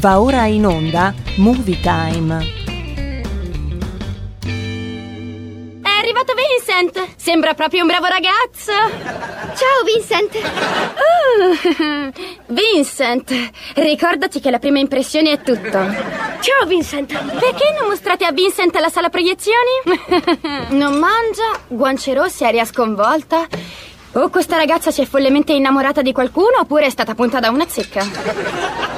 Va ora in onda Movie Time. È arrivato Vincent! Sembra proprio un bravo ragazzo! Ciao Vincent! Uh, Vincent, ricordati che la prima impressione è tutto. Ciao Vincent! Perché non mostrate a Vincent la sala proiezioni? non mangia, guance rosse, aria sconvolta. O questa ragazza si è follemente innamorata di qualcuno oppure è stata punta da una zecca.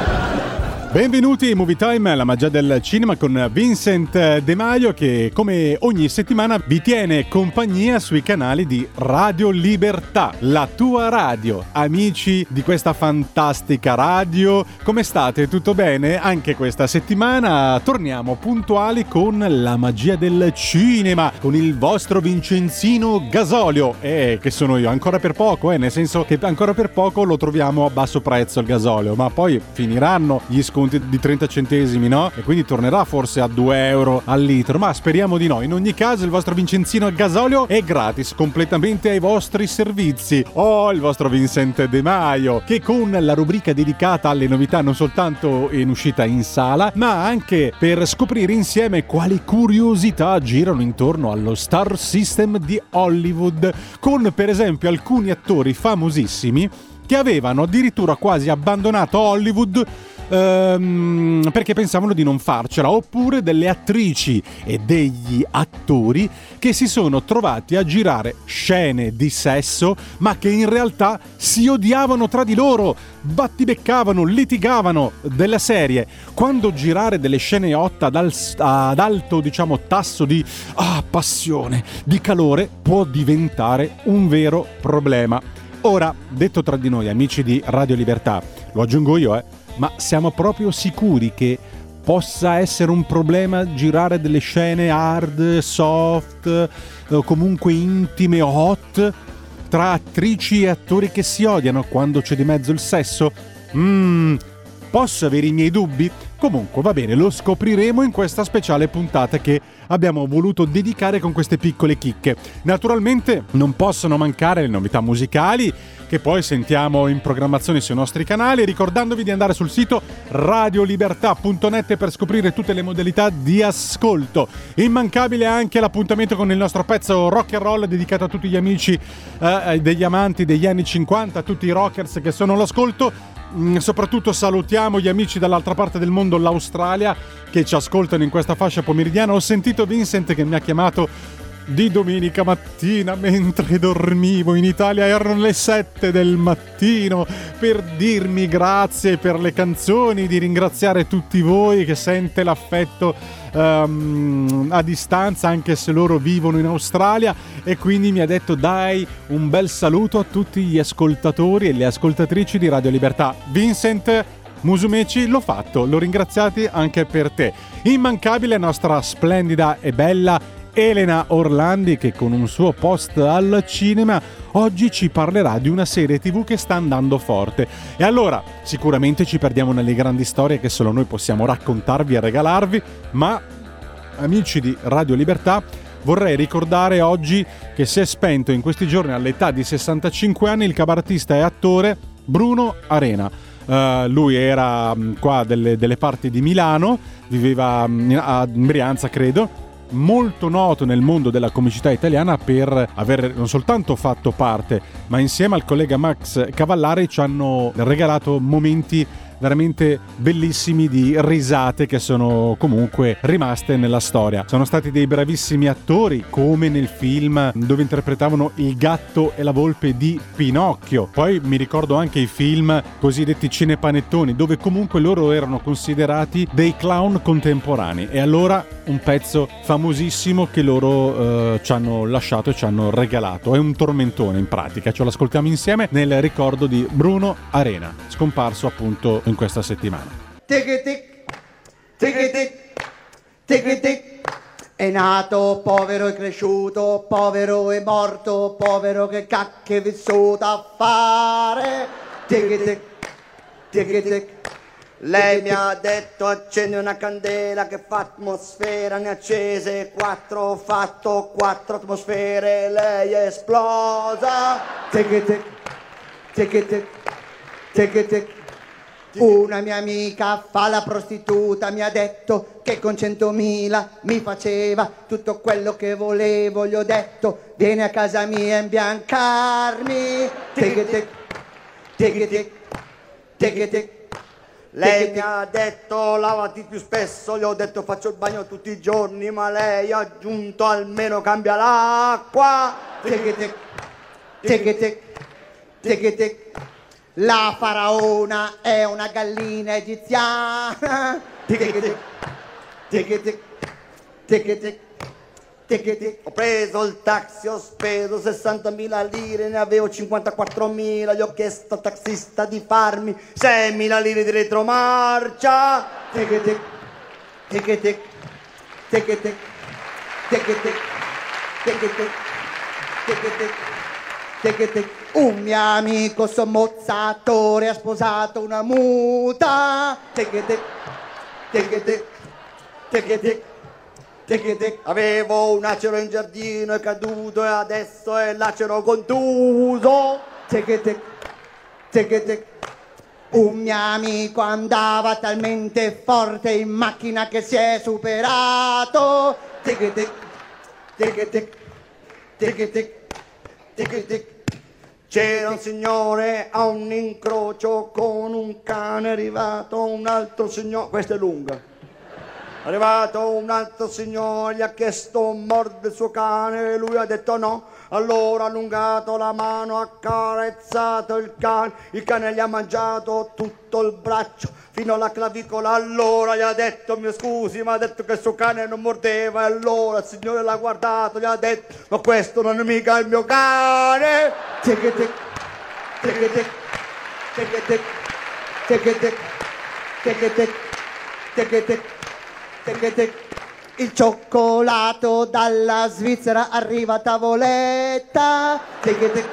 Benvenuti in Movie Time, la magia del cinema con Vincent De Maio che come ogni settimana vi tiene compagnia sui canali di Radio Libertà, la tua radio. Amici di questa fantastica radio, come state? Tutto bene? Anche questa settimana torniamo puntuali con la magia del cinema, con il vostro Vincenzino Gasolio, eh, che sono io, ancora per poco, eh, nel senso che ancora per poco lo troviamo a basso prezzo il gasolio, ma poi finiranno gli sconti di 30 centesimi, no? E quindi tornerà forse a 2 euro al litro, ma speriamo di no. In ogni caso il vostro Vincenzino a gasolio è gratis, completamente ai vostri servizi. Oh, il vostro Vincent De Maio, che con la rubrica dedicata alle novità non soltanto in uscita in sala, ma anche per scoprire insieme quali curiosità girano intorno allo Star System di Hollywood, con per esempio alcuni attori famosissimi che avevano addirittura quasi abbandonato Hollywood ehm, perché pensavano di non farcela, oppure delle attrici e degli attori che si sono trovati a girare scene di sesso, ma che in realtà si odiavano tra di loro, battibeccavano, litigavano della serie. Quando girare delle scene hot ad, al- ad alto, diciamo, tasso di ah, passione, di calore, può diventare un vero problema. Ora, detto tra di noi, amici di Radio Libertà, lo aggiungo io, eh ma siamo proprio sicuri che possa essere un problema girare delle scene hard, soft, o comunque intime, hot, tra attrici e attori che si odiano quando c'è di mezzo il sesso? Mmm, posso avere i miei dubbi? Comunque va bene, lo scopriremo in questa speciale puntata che abbiamo voluto dedicare con queste piccole chicche. Naturalmente non possono mancare le novità musicali che poi sentiamo in programmazione sui nostri canali, ricordandovi di andare sul sito radiolibertà.net per scoprire tutte le modalità di ascolto. Immancabile anche l'appuntamento con il nostro pezzo rock and roll dedicato a tutti gli amici eh, degli amanti degli anni 50, a tutti i rockers che sono all'ascolto. Mm, soprattutto salutiamo gli amici dall'altra parte del mondo, l'Australia, che ci ascoltano in questa fascia pomeridiana. Ho sentito Vincent che mi ha chiamato di domenica mattina mentre dormivo in Italia erano le 7 del mattino per dirmi grazie per le canzoni, di ringraziare tutti voi che sente l'affetto um, a distanza anche se loro vivono in Australia e quindi mi ha detto dai un bel saluto a tutti gli ascoltatori e le ascoltatrici di Radio Libertà. Vincent Musumeci l'ho fatto, l'ho ringraziati anche per te. Immancabile nostra splendida e bella Elena Orlandi che con un suo post al cinema oggi ci parlerà di una serie tv che sta andando forte. E allora sicuramente ci perdiamo nelle grandi storie che solo noi possiamo raccontarvi e regalarvi, ma amici di Radio Libertà, vorrei ricordare oggi che si è spento in questi giorni all'età di 65 anni il cabarettista e attore Bruno Arena. Uh, lui era um, qua delle, delle, parti di Milano, viveva um, a Brianza credo, molto noto nel mondo della comicità italiana per aver non soltanto fatto parte, ma insieme al collega Max Cavallari ci hanno regalato momenti veramente bellissimi di risate che sono comunque rimaste nella storia. Sono stati dei bravissimi attori, come nel film dove interpretavano il gatto e la volpe di Pinocchio. Poi mi ricordo anche i film cosiddetti cinepanettoni, dove comunque loro erano considerati dei clown contemporanei. E allora un pezzo famosissimo che loro eh, ci hanno lasciato e ci hanno regalato. È un tormentone in pratica, ce l'ascoltiamo insieme nel ricordo di Bruno Arena, scomparso appunto in questa settimana. Tic tic, tic tic, tic tic. È nato povero e cresciuto, povero e morto, povero che cacchio è vissuto a fare. Tic tic, tic tic. Lei mi ha detto accendi una candela che fa atmosfera, ne accese quattro, fatto quattro atmosfere, lei è esplosa. Tic tic, tic tic, tic tic. Una mia amica fa la prostituta, mi ha detto che con centomila mi faceva tutto quello che volevo, gli ho detto vieni a casa mia a imbiancarmi. Tic tic, tic tic, tic tic. Lei mi ha detto lavati più spesso, gli ho detto faccio il bagno tutti i giorni, ma lei ha aggiunto almeno cambia l'acqua. Tic tic, tic tic, tic tic. La faraona è una gallina egiziana. Tic tic, tic. tic, Ho preso il taxi, ho speso 60.000 lire, ne avevo 54.000, gli ho chiesto al taxista di farmi 6.000 lire di retromarcia. Tic tic, tic tic, tic. Tic, tic tic, tic tic, tic. Tic, tic tic. Un mio amico sommozzatore ha sposato una muta. Tic, tic tic, Avevo un acero in giardino, è caduto e adesso è l'acero contuso. Tic tic, Un mio amico andava talmente forte in macchina che si è superato. Tic tic, tic tic, tic tic, tic tic. C'era un signore a un incrocio con un cane, è arrivato un altro signore, questa è lunga. Arrivato un altro signore, gli ha chiesto un mordo del suo cane lui ha detto no. Allora ha allungato la mano, ha carezzato il cane, il cane gli ha mangiato tutto il braccio fino alla clavicola. Allora gli ha detto, mi scusi, ma ha detto che il suo cane non mordeva. E allora il signore l'ha guardato, gli ha detto, ma questo non è mica il mio cane. Tic tic, tic tic, tic tic, tic tic, tic tic, tic tic, tic tic. Il cioccolato dalla Svizzera arriva a tavoletta. Tic tic,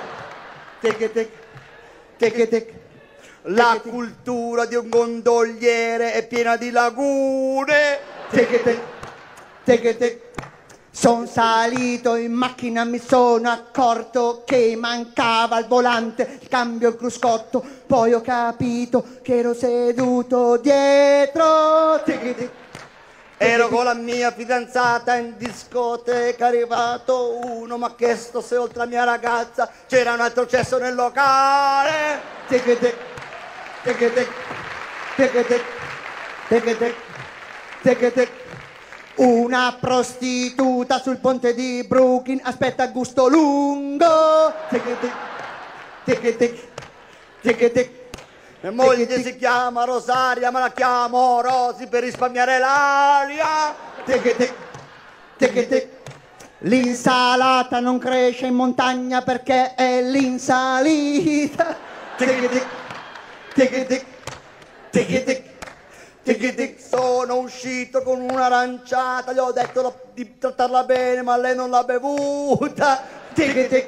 tic tic, tic tic. La cultura di un gondoliere è piena di lagune. Tic tic, tic tic. Sono salito in macchina, mi sono accorto che mancava il volante, il cambio il cruscotto, poi ho capito che ero seduto dietro. Tic tic. Ero con la mia fidanzata in discoteca, è arrivato uno, mi ha chiesto se oltre la mia ragazza c'era un altro cesso nel locale. Una prostituta sul ponte di Brooklyn aspetta gusto lungo. Tic tic, tic tic, tic tic. Mia moglie si chiama Rosaria, ma la chiamo Rosi per risparmiare l'aria. Tic tic. L'insalata non cresce in montagna perché è l'insalita. Tic tic. Tic tic, sono uscito con un'aranciata, gli ho detto di trattarla bene, ma lei non l'ha bevuta. Tic tic,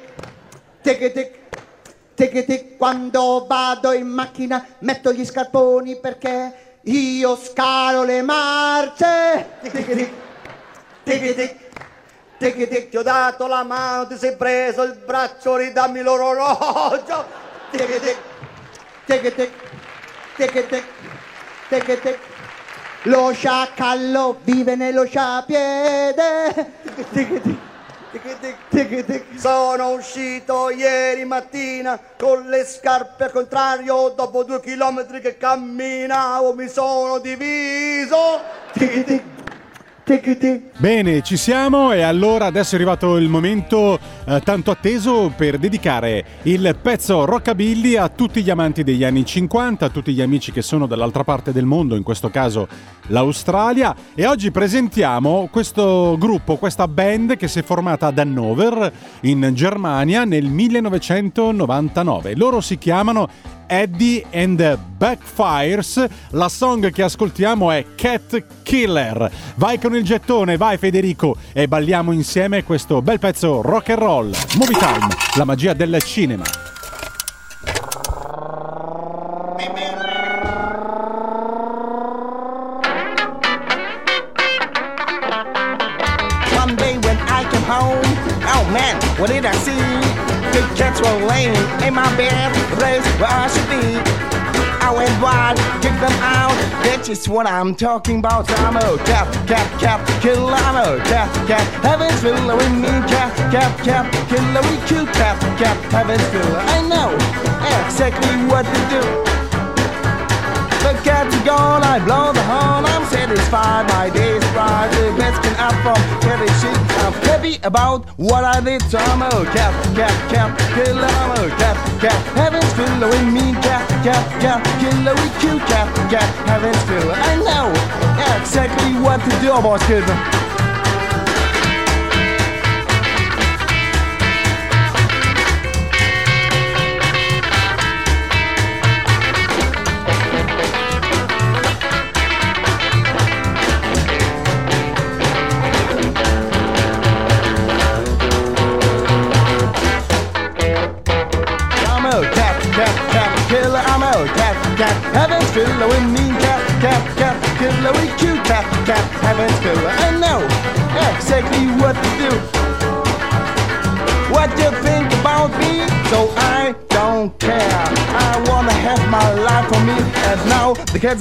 tic tic. Quando vado in macchina metto gli scarponi perché io scalo le marce. Tic tic, tic ti ho dato la mano, ti sei preso il braccio, ridammi l'orologio. Tic tic, tic tic. Lo sciacallo vive nello sciapiede. Tic, tic tic. Sono uscito ieri mattina con le scarpe al contrario, dopo due chilometri che camminavo mi sono diviso. Tic tic, tic tic. Bene, ci siamo e allora adesso è arrivato il momento eh, tanto atteso per dedicare il pezzo Rockabilly a tutti gli amanti degli anni 50, a tutti gli amici che sono dall'altra parte del mondo, in questo caso l'Australia e oggi presentiamo questo gruppo, questa band che si è formata ad Hannover in Germania nel 1999. Loro si chiamano Eddie and the Backfires. La song che ascoltiamo è Cat Killer. Vai con il gettone, vai Federico e balliamo insieme questo bel pezzo rock and roll. Movie Time, la magia del cinema. One day when I came home, oh man, what did I see? The cats were laying in my bed, the place where I should be. I went wild, kicked them out. That's just what I'm talking about. I'm a cat, cat, cat killer. I'm a cat, cat. Heaven's filler with me. Cat, cat, cat killer. We cute cat, cat. Heaven's filler. I know exactly what to do. Cat's gone, I blow the horn, I'm satisfied, my day's bright, the best can up from getting shit. I'm happy about what I did, so I'm a cat, cat, cat, killer, I'm a cat, cat, heaven's filler with me, cat, cat, cat, killer, we cute cat, cat, heaven's filler. I know exactly what to do, boss kid. Cat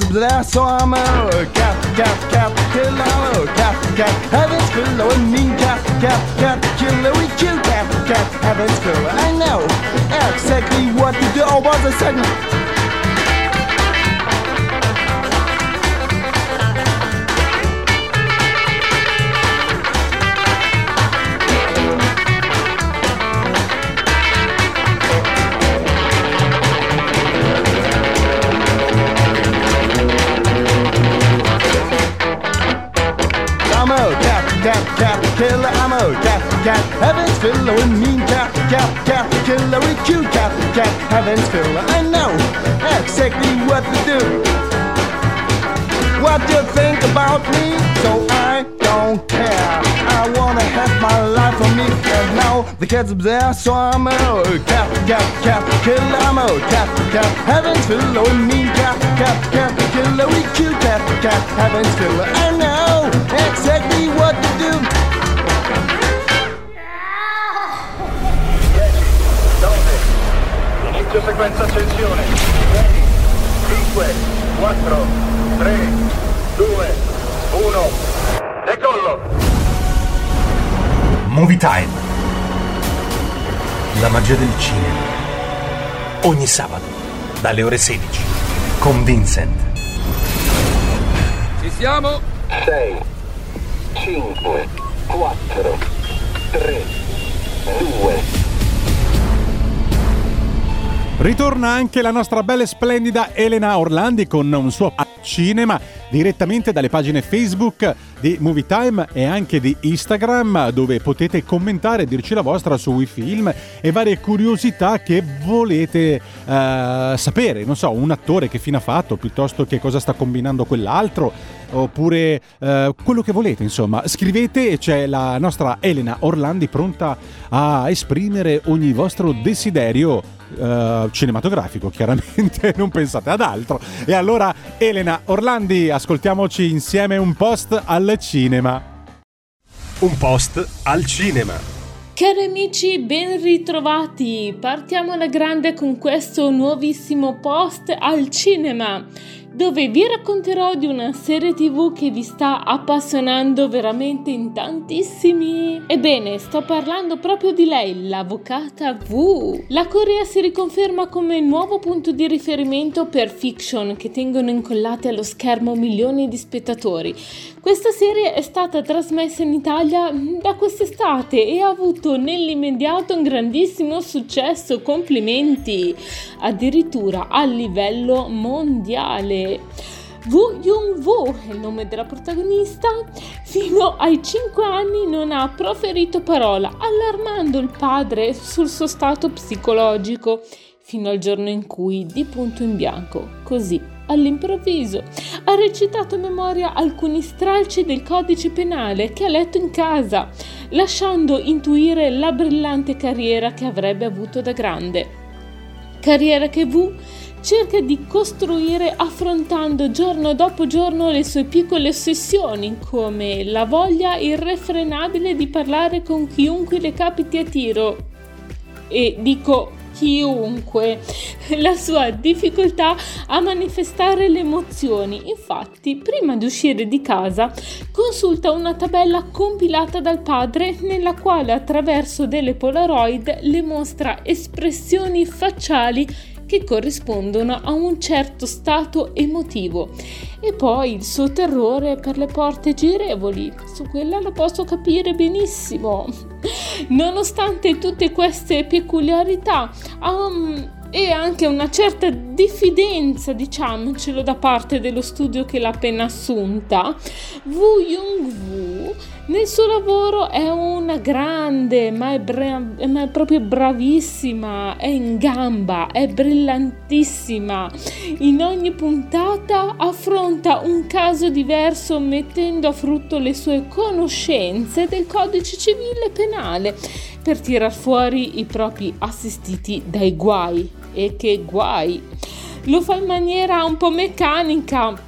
killer. I'm a cat, cat, heaven's filler with me, cat, cat, cat killer. We cute cat, cat, heaven's filler. I know exactly what to do. Oh, what's a second? Cat, heaven's filler with me, cat, cat, cat killer. We cute cat, cat, heaven's filler. I know exactly what to do. What do you think about me? So I don't care. I wanna have my life for me. And now the cat's up there, so I'm a cat, cat, cat killer. I'm a cat, cat, heaven's filler with me, cat, cat, cat killer. We cute cat, cat, heaven's filler. I know exactly what to do. Inizio sequenza accensione. 6, 5, 4, 3, 2, 1, decollo! Movie Time. La magia del cinema. Ogni sabato, dalle ore 16, con Vincent. Ci siamo? 6, 5, 4, 3, 2, Ritorna anche la nostra bella e splendida Elena Orlandi con un suo cinema direttamente dalle pagine Facebook di Movie Time e anche di Instagram dove potete commentare, dirci la vostra sui film e varie curiosità che volete eh, sapere. Non so, un attore che fine ha fatto piuttosto che cosa sta combinando quell'altro oppure eh, quello che volete, insomma. Scrivete e c'è la nostra Elena Orlandi pronta a esprimere ogni vostro desiderio eh, cinematografico, chiaramente non pensate ad altro. E allora Elena Orlandi, ascoltiamoci insieme un post al cinema. Un post al cinema. Cari amici, ben ritrovati! Partiamo alla grande con questo nuovissimo post al cinema dove vi racconterò di una serie tv che vi sta appassionando veramente in tantissimi. Ebbene, sto parlando proprio di lei, l'avvocata V. La Corea si riconferma come nuovo punto di riferimento per fiction che tengono incollate allo schermo milioni di spettatori. Questa serie è stata trasmessa in Italia da quest'estate e ha avuto nell'immediato un grandissimo successo, complimenti, addirittura a livello mondiale. Woo Young-woo è il nome della protagonista. Fino ai 5 anni non ha proferito parola, allarmando il padre sul suo stato psicologico, fino al giorno in cui, di punto in bianco, così all'improvviso, ha recitato a memoria alcuni stralci del codice penale che ha letto in casa, lasciando intuire la brillante carriera che avrebbe avuto da grande. Carriera che Wu cerca di costruire affrontando giorno dopo giorno le sue piccole ossessioni come la voglia irrefrenabile di parlare con chiunque le capiti a tiro e dico chiunque la sua difficoltà a manifestare le emozioni. Infatti, prima di uscire di casa, consulta una tabella compilata dal padre nella quale attraverso delle Polaroid le mostra espressioni facciali che corrispondono a un certo stato emotivo e poi il suo terrore per le porte girevoli, su quella lo posso capire benissimo. Nonostante tutte queste peculiarità, um, e anche una certa diffidenza, diciamocelo, da parte dello studio che l'ha appena assunta, Woo Young-woo nel suo lavoro è una grande, ma è, bra- ma è proprio bravissima, è in gamba, è brillantissima. In ogni puntata affronta un caso diverso mettendo a frutto le sue conoscenze del codice civile penale per tirar fuori i propri assistiti dai guai e che guai. Lo fa in maniera un po' meccanica,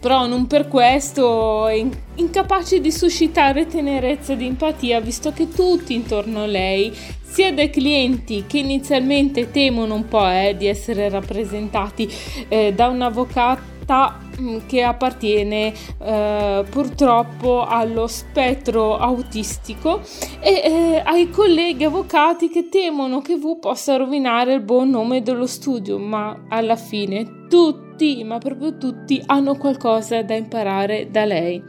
però non per questo è incapace di suscitare tenerezza ed empatia, visto che tutti intorno a lei, sia dai clienti che inizialmente temono un po' eh, di essere rappresentati eh, da un avvocato Mm, che appartiene eh, purtroppo allo spettro autistico e eh, ai colleghi avvocati che temono che V possa rovinare il buon nome dello studio, ma alla fine tutti, ma proprio tutti, hanno qualcosa da imparare da lei.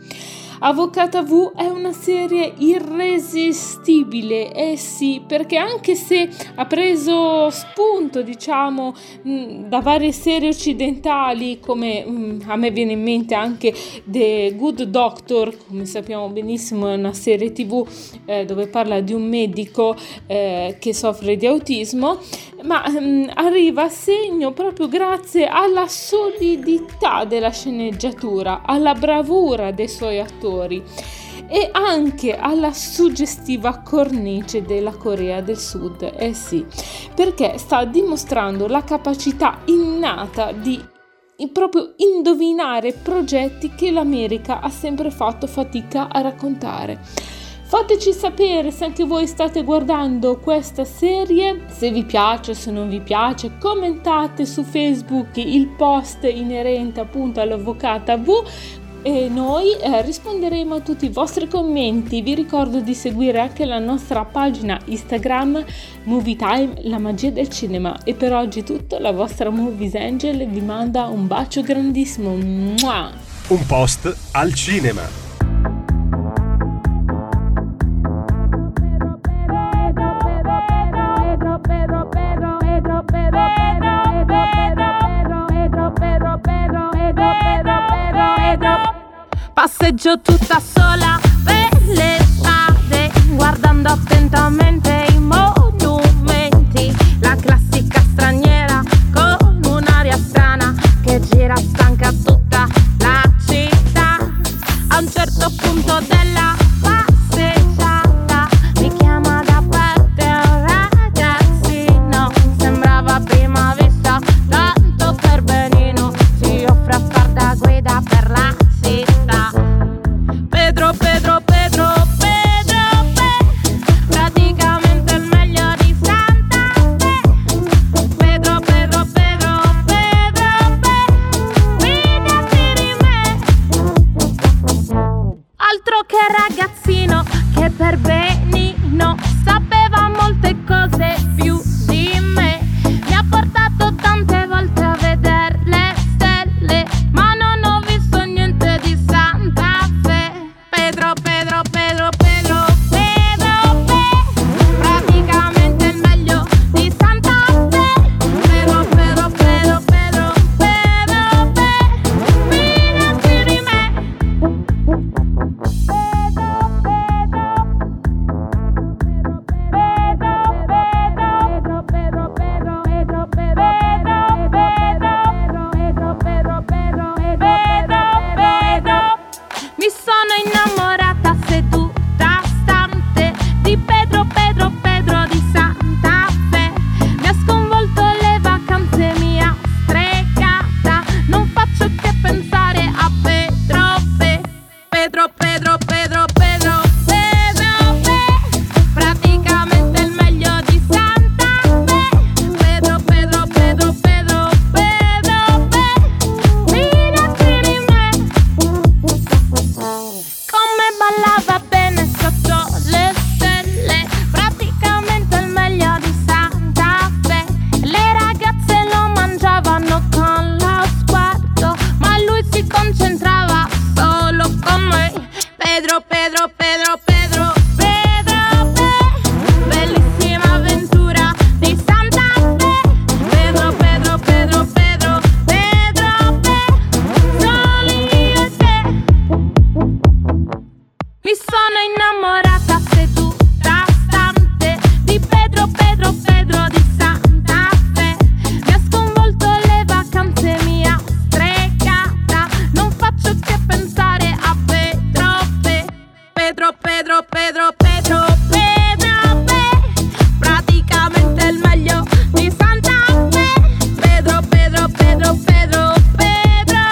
Avvocata V è una serie irresistibile, eh sì, perché anche se ha preso spunto, diciamo, mm, da varie serie occidentali, come mm, a me viene in mente anche The Good Doctor, come sappiamo benissimo è una serie tv eh, dove parla di un medico eh, che soffre di autismo, ma um, arriva a segno proprio grazie alla solidità della sceneggiatura, alla bravura dei suoi attori e anche alla suggestiva cornice della Corea del Sud. Eh sì, perché sta dimostrando la capacità innata di proprio indovinare progetti che l'America ha sempre fatto fatica a raccontare. Fateci sapere se anche voi state guardando questa serie, se vi piace, se non vi piace, commentate su Facebook il post inerente appunto all'avvocata V e noi eh, risponderemo a tutti i vostri commenti. Vi ricordo di seguire anche la nostra pagina Instagram Movie Time, la magia del cinema. E per oggi è tutto, la vostra Movies Angel vi manda un bacio grandissimo. Mua! Un post al cinema. Passeggio tutta sola. Per le strade, guardando attentamente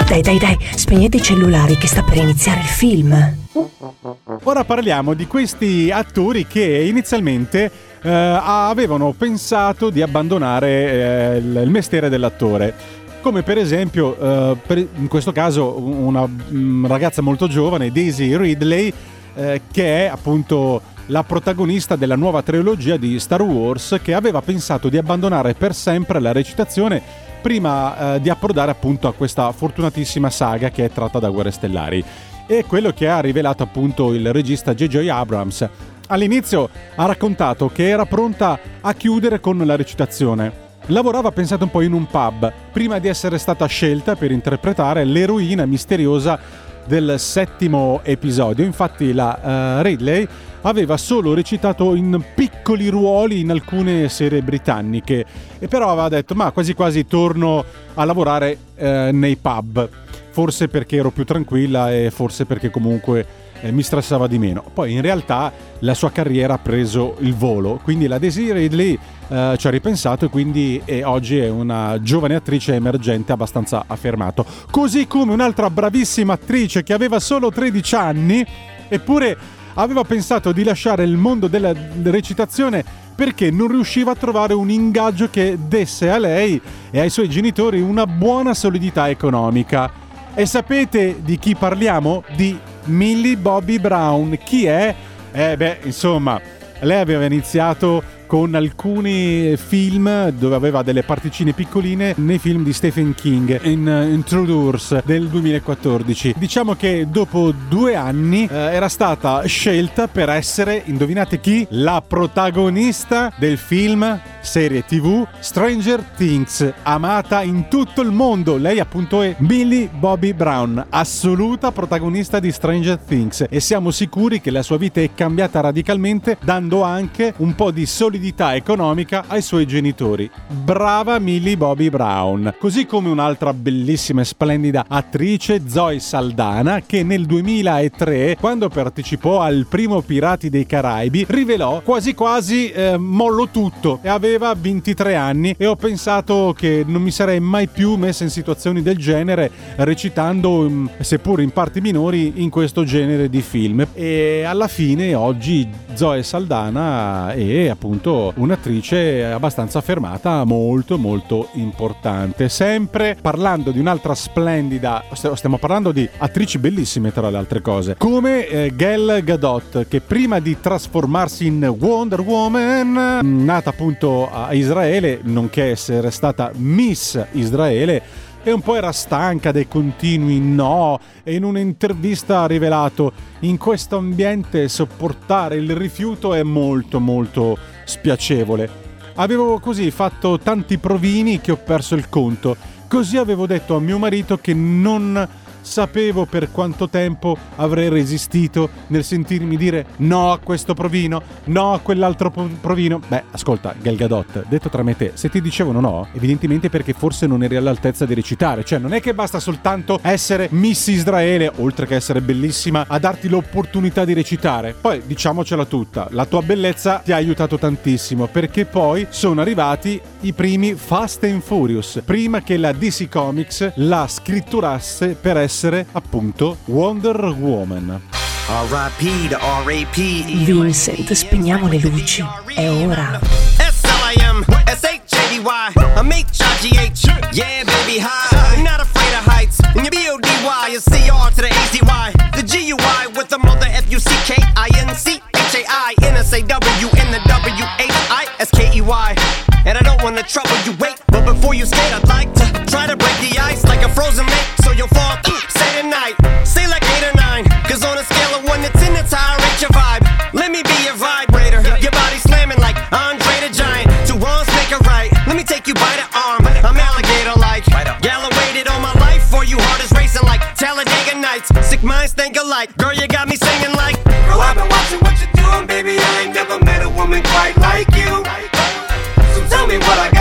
dai, dai, spegnete i cellulari che sta per iniziare il film. Ora parliamo di questi attori che inizialmente eh, avevano pensato di abbandonare eh, il mestiere dell'attore. Come per esempio, eh, per- in questo caso, una mm, ragazza molto giovane, Daisy Ridley, eh, che è appunto la protagonista della nuova trilogia di Star Wars, che aveva pensato di abbandonare per sempre la recitazione prima eh, di approdare appunto a questa fortunatissima saga che è tratta da Guerre Stellari. E quello che ha rivelato appunto il regista J.J. Abrams. All'inizio ha raccontato che era pronta a chiudere con la recitazione. Lavorava pensate un po' in un pub, prima di essere stata scelta per interpretare l'eroina misteriosa del settimo episodio. Infatti la eh, Ridley aveva solo recitato in piccoli ruoli in alcune serie britanniche e però aveva detto ma quasi quasi torno a lavorare eh, nei pub. Forse perché ero più tranquilla e forse perché comunque eh, mi stressava di meno. Poi in realtà la sua carriera ha preso il volo, quindi la Daisy Ridley eh, ci ha ripensato e quindi eh, oggi è una giovane attrice emergente abbastanza affermato. Così come un'altra bravissima attrice che aveva solo 13 anni, eppure aveva pensato di lasciare il mondo della recitazione perché non riusciva a trovare un ingaggio che desse a lei e ai suoi genitori una buona solidità economica. E sapete di chi parliamo? Di Millie Bobby Brown. Chi è? Eh beh, insomma, lei aveva iniziato con alcuni film dove aveva delle particine piccoline nei film di Stephen King in uh, Intruders del 2014. Diciamo che dopo due anni eh, era stata scelta per essere, indovinate chi? La protagonista del film serie tv Stranger Things, amata in tutto il mondo. Lei appunto è Millie Bobby Brown, assoluta protagonista di Stranger Things e siamo sicuri che la sua vita è cambiata radicalmente dando anche un po' di solidità economica ai suoi genitori. Brava Millie Bobby Brown. Così come un'altra bellissima e splendida attrice, Zoe Saldana, che nel 2003, quando partecipò al primo Pirati dei Caraibi, rivelò quasi quasi eh, mollo tutto e aveva 23 anni e ho pensato che non mi sarei mai più messa in situazioni del genere recitando, mm, seppur in parti minori, in questo genere di film. E alla fine oggi Zoe Saldana è appunto un'attrice abbastanza affermata, molto molto importante. Sempre parlando di un'altra splendida, st- stiamo parlando di attrici bellissime tra le altre cose, come eh, Gal Gadot che prima di trasformarsi in Wonder Woman, mm, nata appunto a Israele, nonché essere stata Miss Israele, e un po' era stanca dei continui no e in un'intervista ha rivelato in questo ambiente sopportare il rifiuto è molto molto spiacevole. Avevo così fatto tanti provini che ho perso il conto. Così avevo detto a mio marito che non sapevo per quanto tempo avrei resistito nel sentirmi dire no a questo provino, no a quell'altro pro- provino. Beh, ascolta, Gal Gadot, detto tra me e te, se ti dicevano no, evidentemente perché forse non eri all'altezza di recitare. Cioè, non è che basta soltanto essere Miss Israele, oltre che essere bellissima, a darti l'opportunità di recitare. Poi, diciamocela tutta, la tua bellezza ti ha aiutato tantissimo, perché poi sono arrivati i primi Fast and Furious, prima che la DC Comics la scritturasse per essere appunto Wonder Woman. R.I.P. to R.A.P. Vincent, spegniamo le luci. È ora. S-L-I-M, S-H-A-D-Y, I'm H-I-G-H, yeah, baby, hi. I'm not afraid of heights, and your B-O-D-Y, your C-R to the A-Z-Y, the G-U-I with the mother F-U-C-K-I-N-C, H-A-I-N-S-A-W, and the W-H-I-S-K-E-Y. And I don't wanna trouble you, wait, but before you skate, I'd like to try to break the ice like a frozen lake, so you'll fall through, think alike. Girl, you got me singing like. Girl, I've been watching what you're doing, baby. I ain't never met a woman quite like you. So tell me what I gotta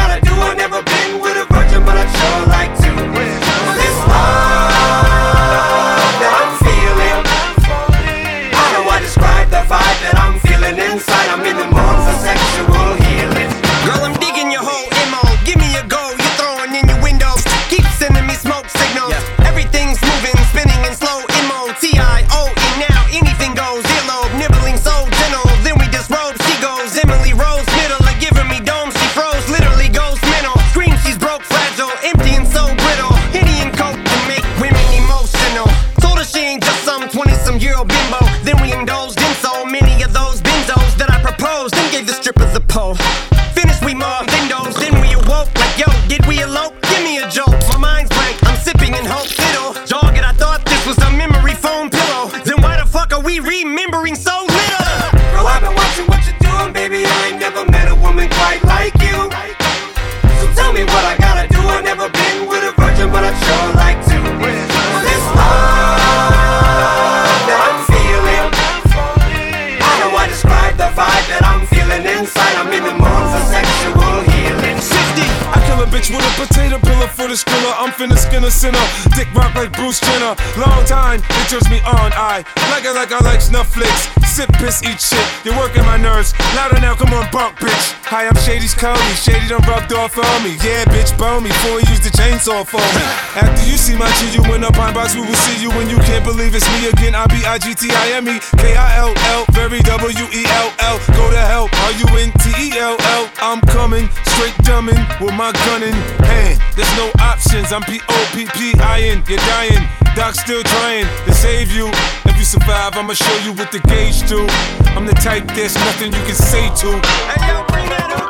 Acting like I like Snufflix. Sip, piss, eat shit. You're working my nerves. Louder now, come on, bump, bitch. Hi, I'm Shady's Cody. Shady done rubbed off on me. Yeah, bitch, bone me before he used the chainsaw for me. After you see my G, you in a pine box. We will see you when you can't believe it's me again. I B I G T I M E K I L L. Very W E L L. Go to hell. R U N T E L L. I'm coming straight dumbing with my gun in hand. There's no options. I'm P O P P I N. You're dying. Doc still trying to save you. If you survive, I'ma show you what the gauge do. I'm the type there's nothing you can say to. Hey, yo, bring that up.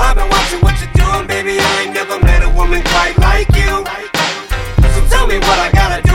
I've been watching what you're doing, baby. I ain't never met a woman quite like you. So tell me what I gotta do.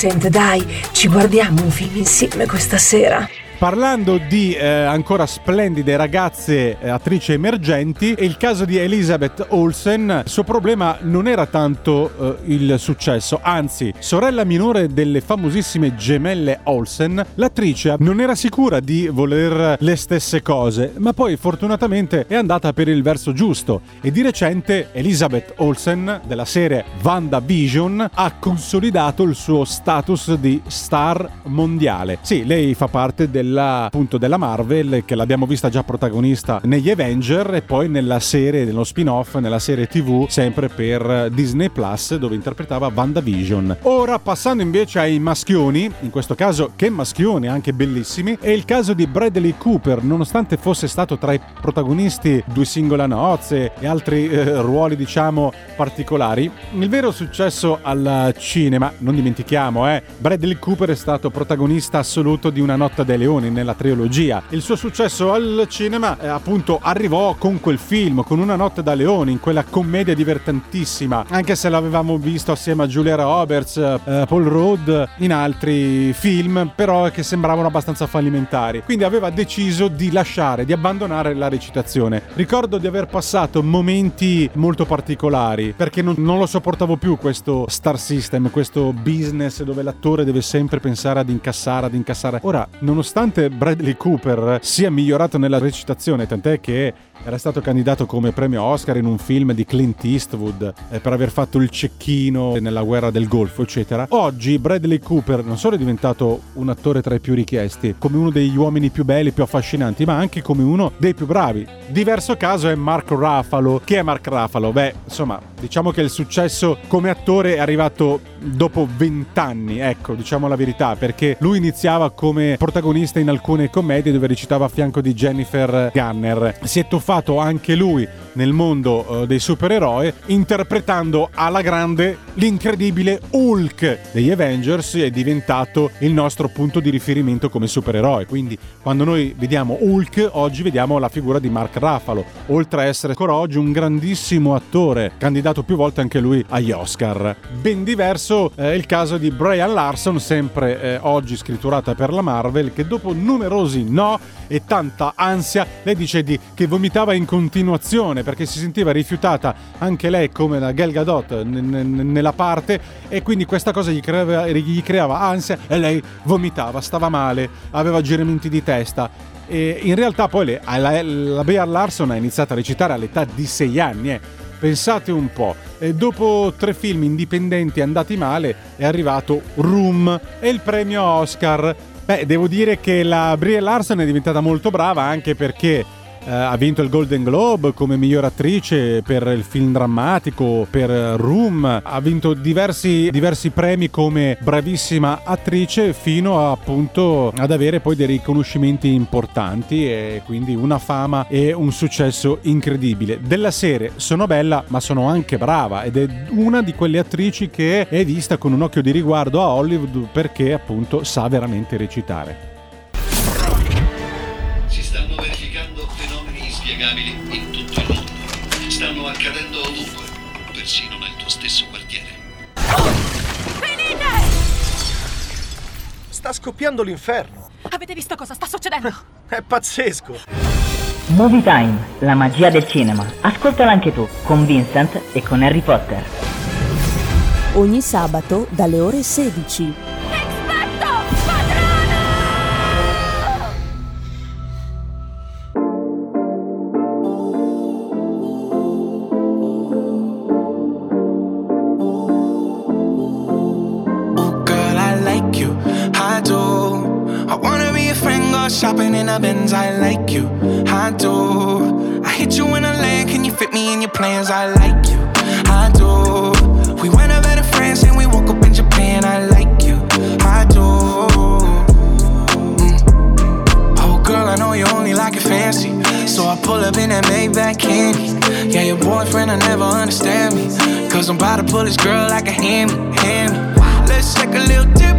Vincent, dai, ci guardiamo un film insieme questa sera. Parlando di eh, ancora splendide ragazze eh, attrici emergenti, il caso di Elizabeth Olsen, il suo problema non era tanto eh, il successo, anzi, sorella minore delle famosissime gemelle Olsen, l'attrice non era sicura di voler le stesse cose, ma poi fortunatamente è andata per il verso giusto e di recente Elizabeth Olsen della serie WandaVision ha consolidato il suo status di star mondiale. Sì, lei fa parte della, appunto, della Marvel che l'abbiamo vista già protagonista negli Avenger e poi nella serie, nello spin-off, nella serie TV sempre per Disney Plus dove interpretava WandaVision. Ora passando invece ai maschioni, in questo caso che maschioni anche bellissimi, è il caso di Bradley Cooper, nonostante fosse stato tra i protagonisti Due singole nozze e altri eh, ruoli diciamo particolari, il vero successo al cinema, non dimentichiamo, eh, Bradley Cooper è stato protagonista assoluto di Una notte dei leoni nella trilogia. Il suo successo al cinema eh, appunto arrivò con quel film, con Una notte da leoni, in quella commedia divertentissima, anche se l'avevamo visto assieme a Julia Roberts, eh, Paul Rudd in altri film, però che sembravano abbastanza fallimentari. Quindi aveva deciso di lasciare, di abbandonare la recitazione. Ricordo di aver passato momenti molto particolari perché non, non lo sopportavo più questo star system, questo business dove l'attore deve sempre pensare ad incassare, ad incassare. Ora, nonostante Bradley Cooper sia migliorato nella recitazione, tant'è che era stato candidato come premio Oscar in un film di Clint Eastwood eh, per aver fatto il cecchino nella guerra del Golfo, eccetera. Oggi Bradley Cooper non solo è diventato un attore tra i più richiesti, come uno degli uomini più belli, più affascinanti, ma anche come uno dei più bravi. Diverso caso è Mark Ruffalo. Chi è Mark Ruffalo? Beh, insomma, diciamo che il successo come attore è arrivato dopo vent'anni, ecco, diciamo la verità, perché lui iniziava come protagonista in alcune commedie dove recitava a fianco di Jennifer Gunner. Si è tuffato anche lui nel mondo eh, dei supereroi, interpretando alla grande l'incredibile Hulk degli Avengers, è diventato il nostro punto di riferimento come supereroe. Quindi quando noi vediamo Hulk, oggi vediamo la figura di Mark Ruffalo, oltre a essere ancora oggi un grandissimo attore, candidato più volte anche lui agli Oscar. Ben diverso è il caso di Brian Larson, sempre eh, oggi scritturata per la Marvel, che dopo numerosi no e tanta ansia, lei dice di, che vomitava in continuazione perché si sentiva rifiutata anche lei come la Gal Gadot n- n- nella parte e quindi questa cosa gli creava, gli creava ansia e lei vomitava, stava male, aveva giramenti di testa. E in realtà poi le, la, la Larson ha iniziato a recitare all'età di 6 anni. Eh. Pensate un po', e dopo tre film indipendenti andati male è arrivato Room e il premio Oscar. Beh, devo dire che la Brie Larson è diventata molto brava anche perché eh, ha vinto il Golden Globe come miglior attrice per il film drammatico, per Room, ha vinto diversi, diversi premi come bravissima attrice fino a, appunto ad avere poi dei riconoscimenti importanti e quindi una fama e un successo incredibile. Della serie sono bella ma sono anche brava ed è una di quelle attrici che è vista con un occhio di riguardo a Hollywood perché appunto sa veramente recitare. Sta scoppiando l'inferno. Avete visto cosa sta succedendo? È pazzesco. Movie Time, la magia del cinema. Ascoltala anche tu, con Vincent e con Harry Potter. Ogni sabato dalle ore 16. Benz. I like you, I do. I hit you in a land, can you fit me in your plans? I like you, I do. We went over to France and we woke up in Japan. I like you, I do. Mm. Oh, girl, I know you only like it fancy. So I pull up in that Maybach candy. Yeah, your boyfriend, I never understand me. Cause I'm about to pull this girl like a hammy, hammy. Let's take a little dip,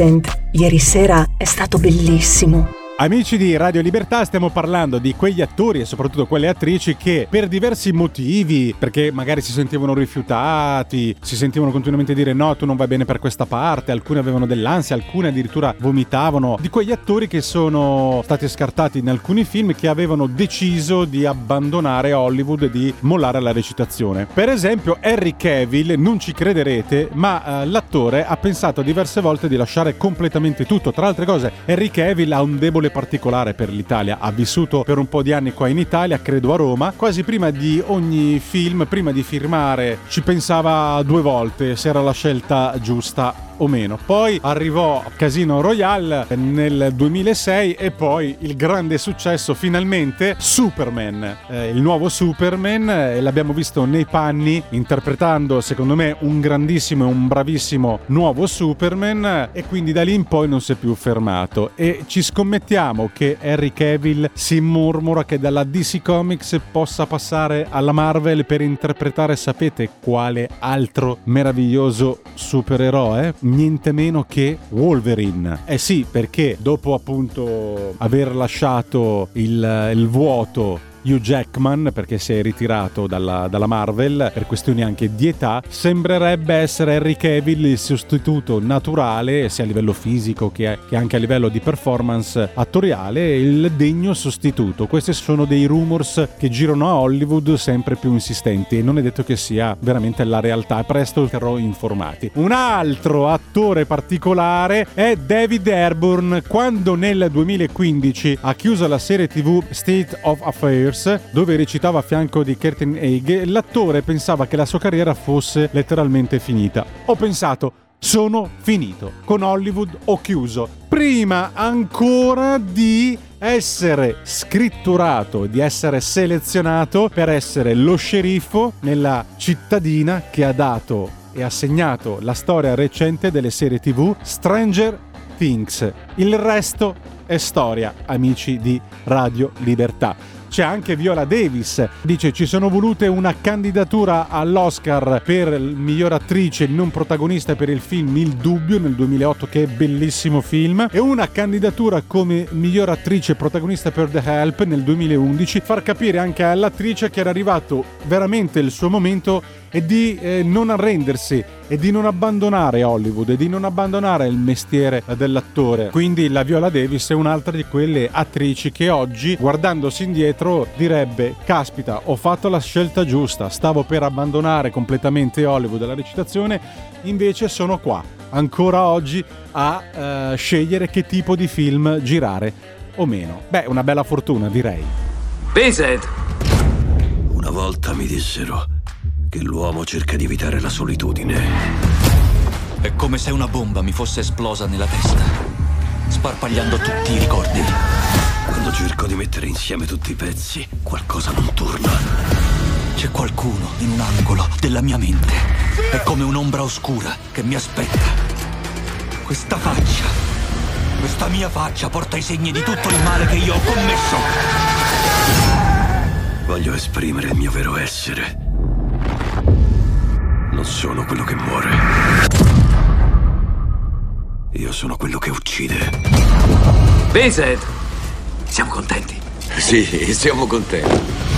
Vincent, ieri sera è stato bellissimo. Amici di Radio Libertà, stiamo parlando di quegli attori e soprattutto quelle attrici che per diversi motivi, perché magari si sentivano rifiutati, si sentivano continuamente dire no, tu non vai bene per questa parte, alcune avevano dell'ansia, alcune addirittura vomitavano, di quegli attori che sono stati scartati in alcuni film che avevano deciso di abbandonare Hollywood e di mollare la recitazione. Per esempio Harry Cavill, non ci crederete, ma eh, l'attore ha pensato diverse volte di lasciare completamente tutto. Tra altre cose, Harry Cavill ha un debole particolare per l'Italia. Ha vissuto per un po' di anni qua in Italia, credo a Roma. Quasi prima di ogni film, prima di firmare, ci pensava due volte se era la scelta giusta o meno. Poi arrivò Casino Royale nel 2006 e poi il grande successo finalmente Superman, eh, il nuovo Superman e l'abbiamo visto nei panni interpretando secondo me un grandissimo e un bravissimo nuovo Superman e quindi da lì in poi non si è più fermato e ci scommettiamo che Harry Cavill si mormora che dalla DC Comics possa passare alla Marvel per interpretare sapete quale altro meraviglioso supereroe? Niente meno che Wolverine. Eh sì, perché dopo appunto aver lasciato il, il vuoto Hugh Jackman perché si è ritirato dalla, dalla, Marvel per questioni anche di età sembrerebbe essere Harry Cavill il sostituto naturale sia a livello fisico che, che anche a livello di performance attoriale il degno sostituto. Questi sono dei rumors che girano a Hollywood sempre più insistenti e non è detto che sia veramente la realtà. Presto terrò informati. Un altro attore particolare è David Airborne quando nel 2015 ha chiuso la serie tv State of Affairs dove recitava a fianco di Curtin Haig, l'attore pensava che la sua carriera fosse letteralmente finita. Ho pensato, sono finito. Con Hollywood ho chiuso. Prima ancora di essere scritturato, di essere selezionato per essere lo sceriffo nella cittadina che ha dato e ha segnato la storia recente delle serie TV Stranger Things. Il resto è storia, amici di Radio Libertà c'è anche Viola Davis. Dice ci sono volute una candidatura all'Oscar per miglior attrice non protagonista per il film Il Dubbio nel 2008 che è bellissimo film e una candidatura come miglior attrice protagonista per The Help nel 2011 far capire anche all'attrice che era arrivato veramente il suo momento e di eh, non arrendersi e di non abbandonare Hollywood e di non abbandonare il mestiere dell'attore. Quindi la Viola Davis è un'altra di quelle attrici che oggi, guardandosi indietro, direbbe: Caspita, ho fatto la scelta giusta, stavo per abbandonare completamente Hollywood e la recitazione, invece sono qua, ancora oggi, a eh, scegliere che tipo di film girare o meno. Beh, una bella fortuna, direi. Vincent! Una volta mi dissero che l'uomo cerca di evitare la solitudine. È come se una bomba mi fosse esplosa nella testa, sparpagliando tutti i ricordi. Quando cerco di mettere insieme tutti i pezzi, qualcosa non torna. C'è qualcuno in un angolo della mia mente. È come un'ombra oscura che mi aspetta. Questa faccia, questa mia faccia porta i segni di tutto il male che io ho commesso. Voglio esprimere il mio vero essere. Sono quello che muore. Io sono quello che uccide. Vincent, siamo contenti. Sì, siamo contenti.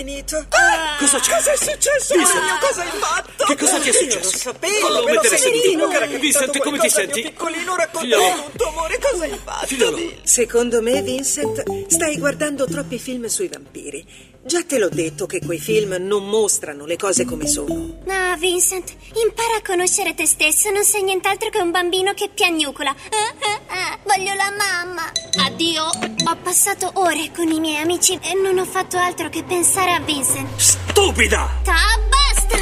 Finito? Ah, Cosa c'è? Cosa è successo? Vincent. Mario, cosa hai fatto? Che cosa ti è Io successo? lo sapevo, Fallo me lo mettere sentivo che era Vincent, come ti senti? piccolino, raccontami Figliolo. tutto, amore, cosa hai fatto? Figliolo. Secondo me, Vincent, stai guardando troppi film sui vampiri. Già te l'ho detto che quei film non mostrano le cose come sono. No, Vincent, impara a conoscere te stesso. Non sei nient'altro che un bambino che piagnucola. Eh, eh, eh, voglio la mamma. Addio. Ho passato ore con i miei amici e non ho fatto altro che pensare a Vincent. Stupida! Ta, basta!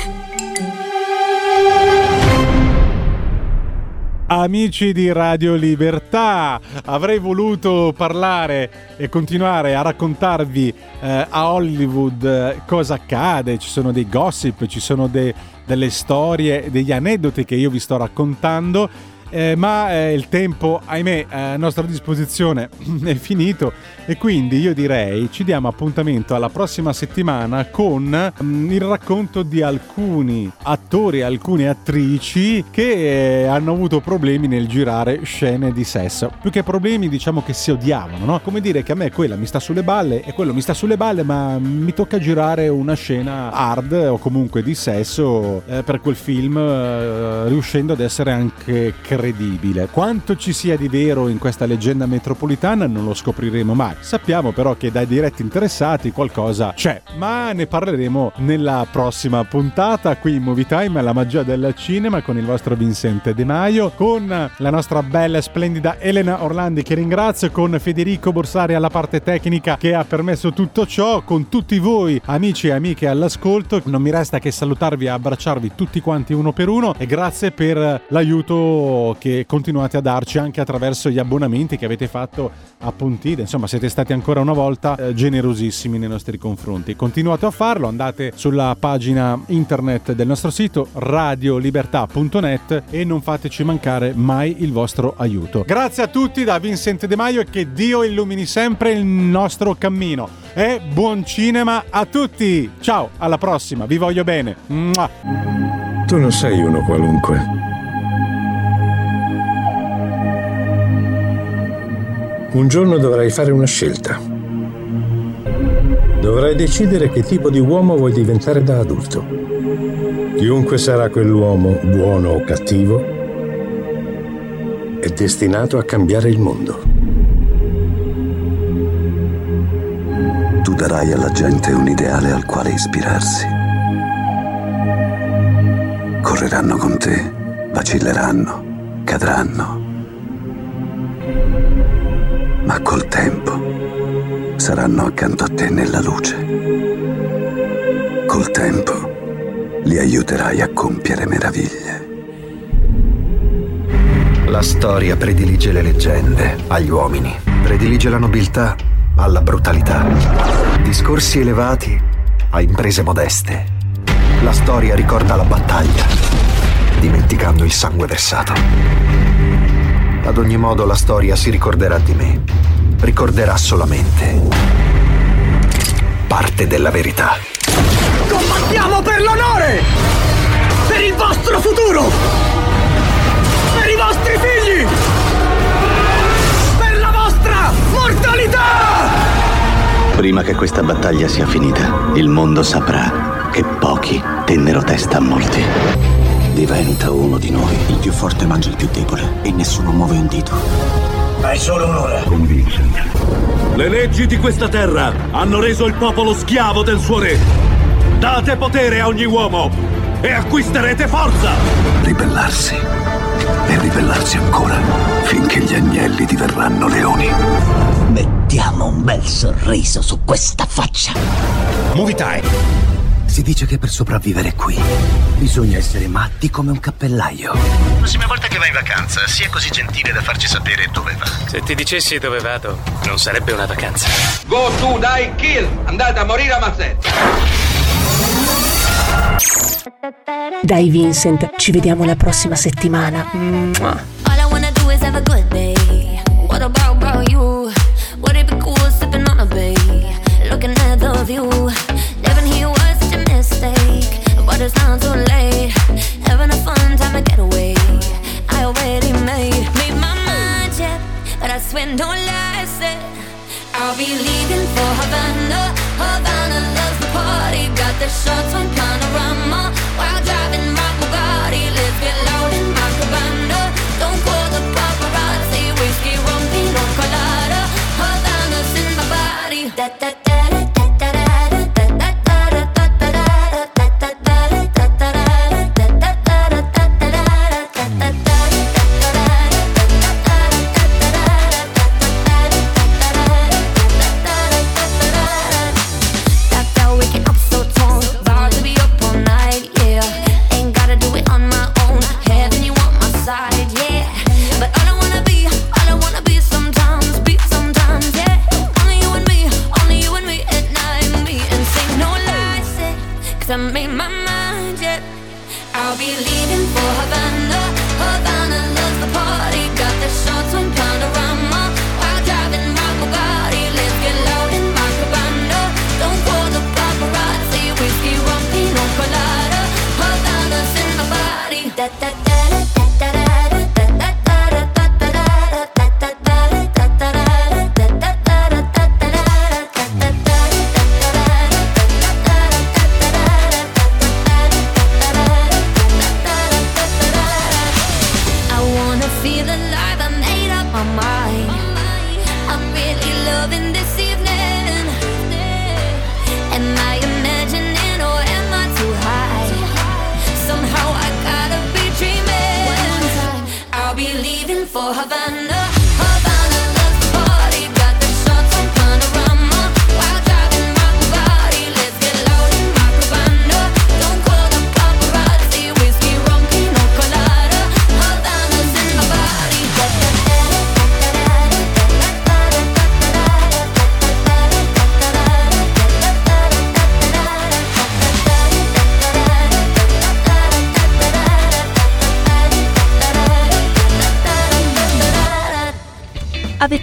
Amici di Radio Libertà, avrei voluto parlare e continuare a raccontarvi eh, a Hollywood eh, cosa accade, ci sono dei gossip, ci sono de- delle storie, degli aneddoti che io vi sto raccontando eh, ma eh, il tempo, ahimè, a nostra disposizione è finito e quindi io direi ci diamo appuntamento alla prossima settimana con mm, il racconto di alcuni attori alcune attrici che eh, hanno avuto problemi nel girare scene di sesso. Più che problemi diciamo che si odiavano, no? Come dire che a me quella mi sta sulle balle e quello mi sta sulle balle ma mi tocca girare una scena hard o comunque di sesso eh, per quel film eh, riuscendo ad essere anche credibile. Quanto ci sia di vero in questa leggenda metropolitana non lo scopriremo mai. Sappiamo però che dai diretti interessati qualcosa c'è, ma ne parleremo nella prossima puntata qui in Movie Time, la magia del cinema con il vostro Vincente De Maio, con la nostra bella e splendida Elena Orlandi che ringrazio, con Federico Borsari alla parte tecnica che ha permesso tutto ciò, con tutti voi amici e amiche all'ascolto. Non mi resta che salutarvi e abbracciarvi tutti quanti uno per uno e grazie per l'aiuto che continuate a darci anche attraverso gli abbonamenti che avete fatto a Pontide. Insomma, siete stati ancora una volta eh, generosissimi nei nostri confronti. Continuate a farlo, andate sulla pagina internet del nostro sito radiolibertà.net e non fateci mancare mai il vostro aiuto. Grazie a tutti da Vincent De Maio e che Dio illumini sempre il nostro cammino. E buon cinema a tutti! Ciao, alla prossima, vi voglio bene. Mua. Tu non sei uno qualunque. Un giorno dovrai fare una scelta. Dovrai decidere che tipo di uomo vuoi diventare da adulto. Chiunque sarà quell'uomo, buono o cattivo, è destinato a cambiare il mondo. Tu darai alla gente un ideale al quale ispirarsi. Correranno con te, vacilleranno, cadranno. Col tempo saranno accanto a te nella luce. Col tempo li aiuterai a compiere meraviglie. La storia predilige le leggende agli uomini, predilige la nobiltà alla brutalità, discorsi elevati a imprese modeste. La storia ricorda la battaglia, dimenticando il sangue versato. Ad ogni modo la storia si ricorderà di me, ricorderà solamente parte della verità. Combattiamo per l'onore! Per il vostro futuro! Per i vostri figli! Per la vostra mortalità! Prima che questa battaglia sia finita, il mondo saprà che pochi tennero testa a molti. Diventa uno di noi. Il più forte mangia il più debole e nessuno muove un dito. Hai solo un'ora. Con Vincent. Le leggi di questa terra hanno reso il popolo schiavo del suo re. Date potere a ogni uomo e acquisterete forza! Ribellarsi. E ribellarsi ancora finché gli agnelli diverranno leoni. Mettiamo un bel sorriso su questa faccia. Movie time. Si dice che per sopravvivere qui bisogna essere matti come un cappellaio. La prossima volta che vai in vacanza, sia così gentile da farci sapere dove va. Se ti dicessi dove vado, non sarebbe una vacanza. Go to die kill! Andate a morire a mazzette! Dai Vincent, ci vediamo la prossima settimana. Mua. Swear no lies, I'll be leaving for Havana. Havana loves the party. Got the shorts on panorama. While driving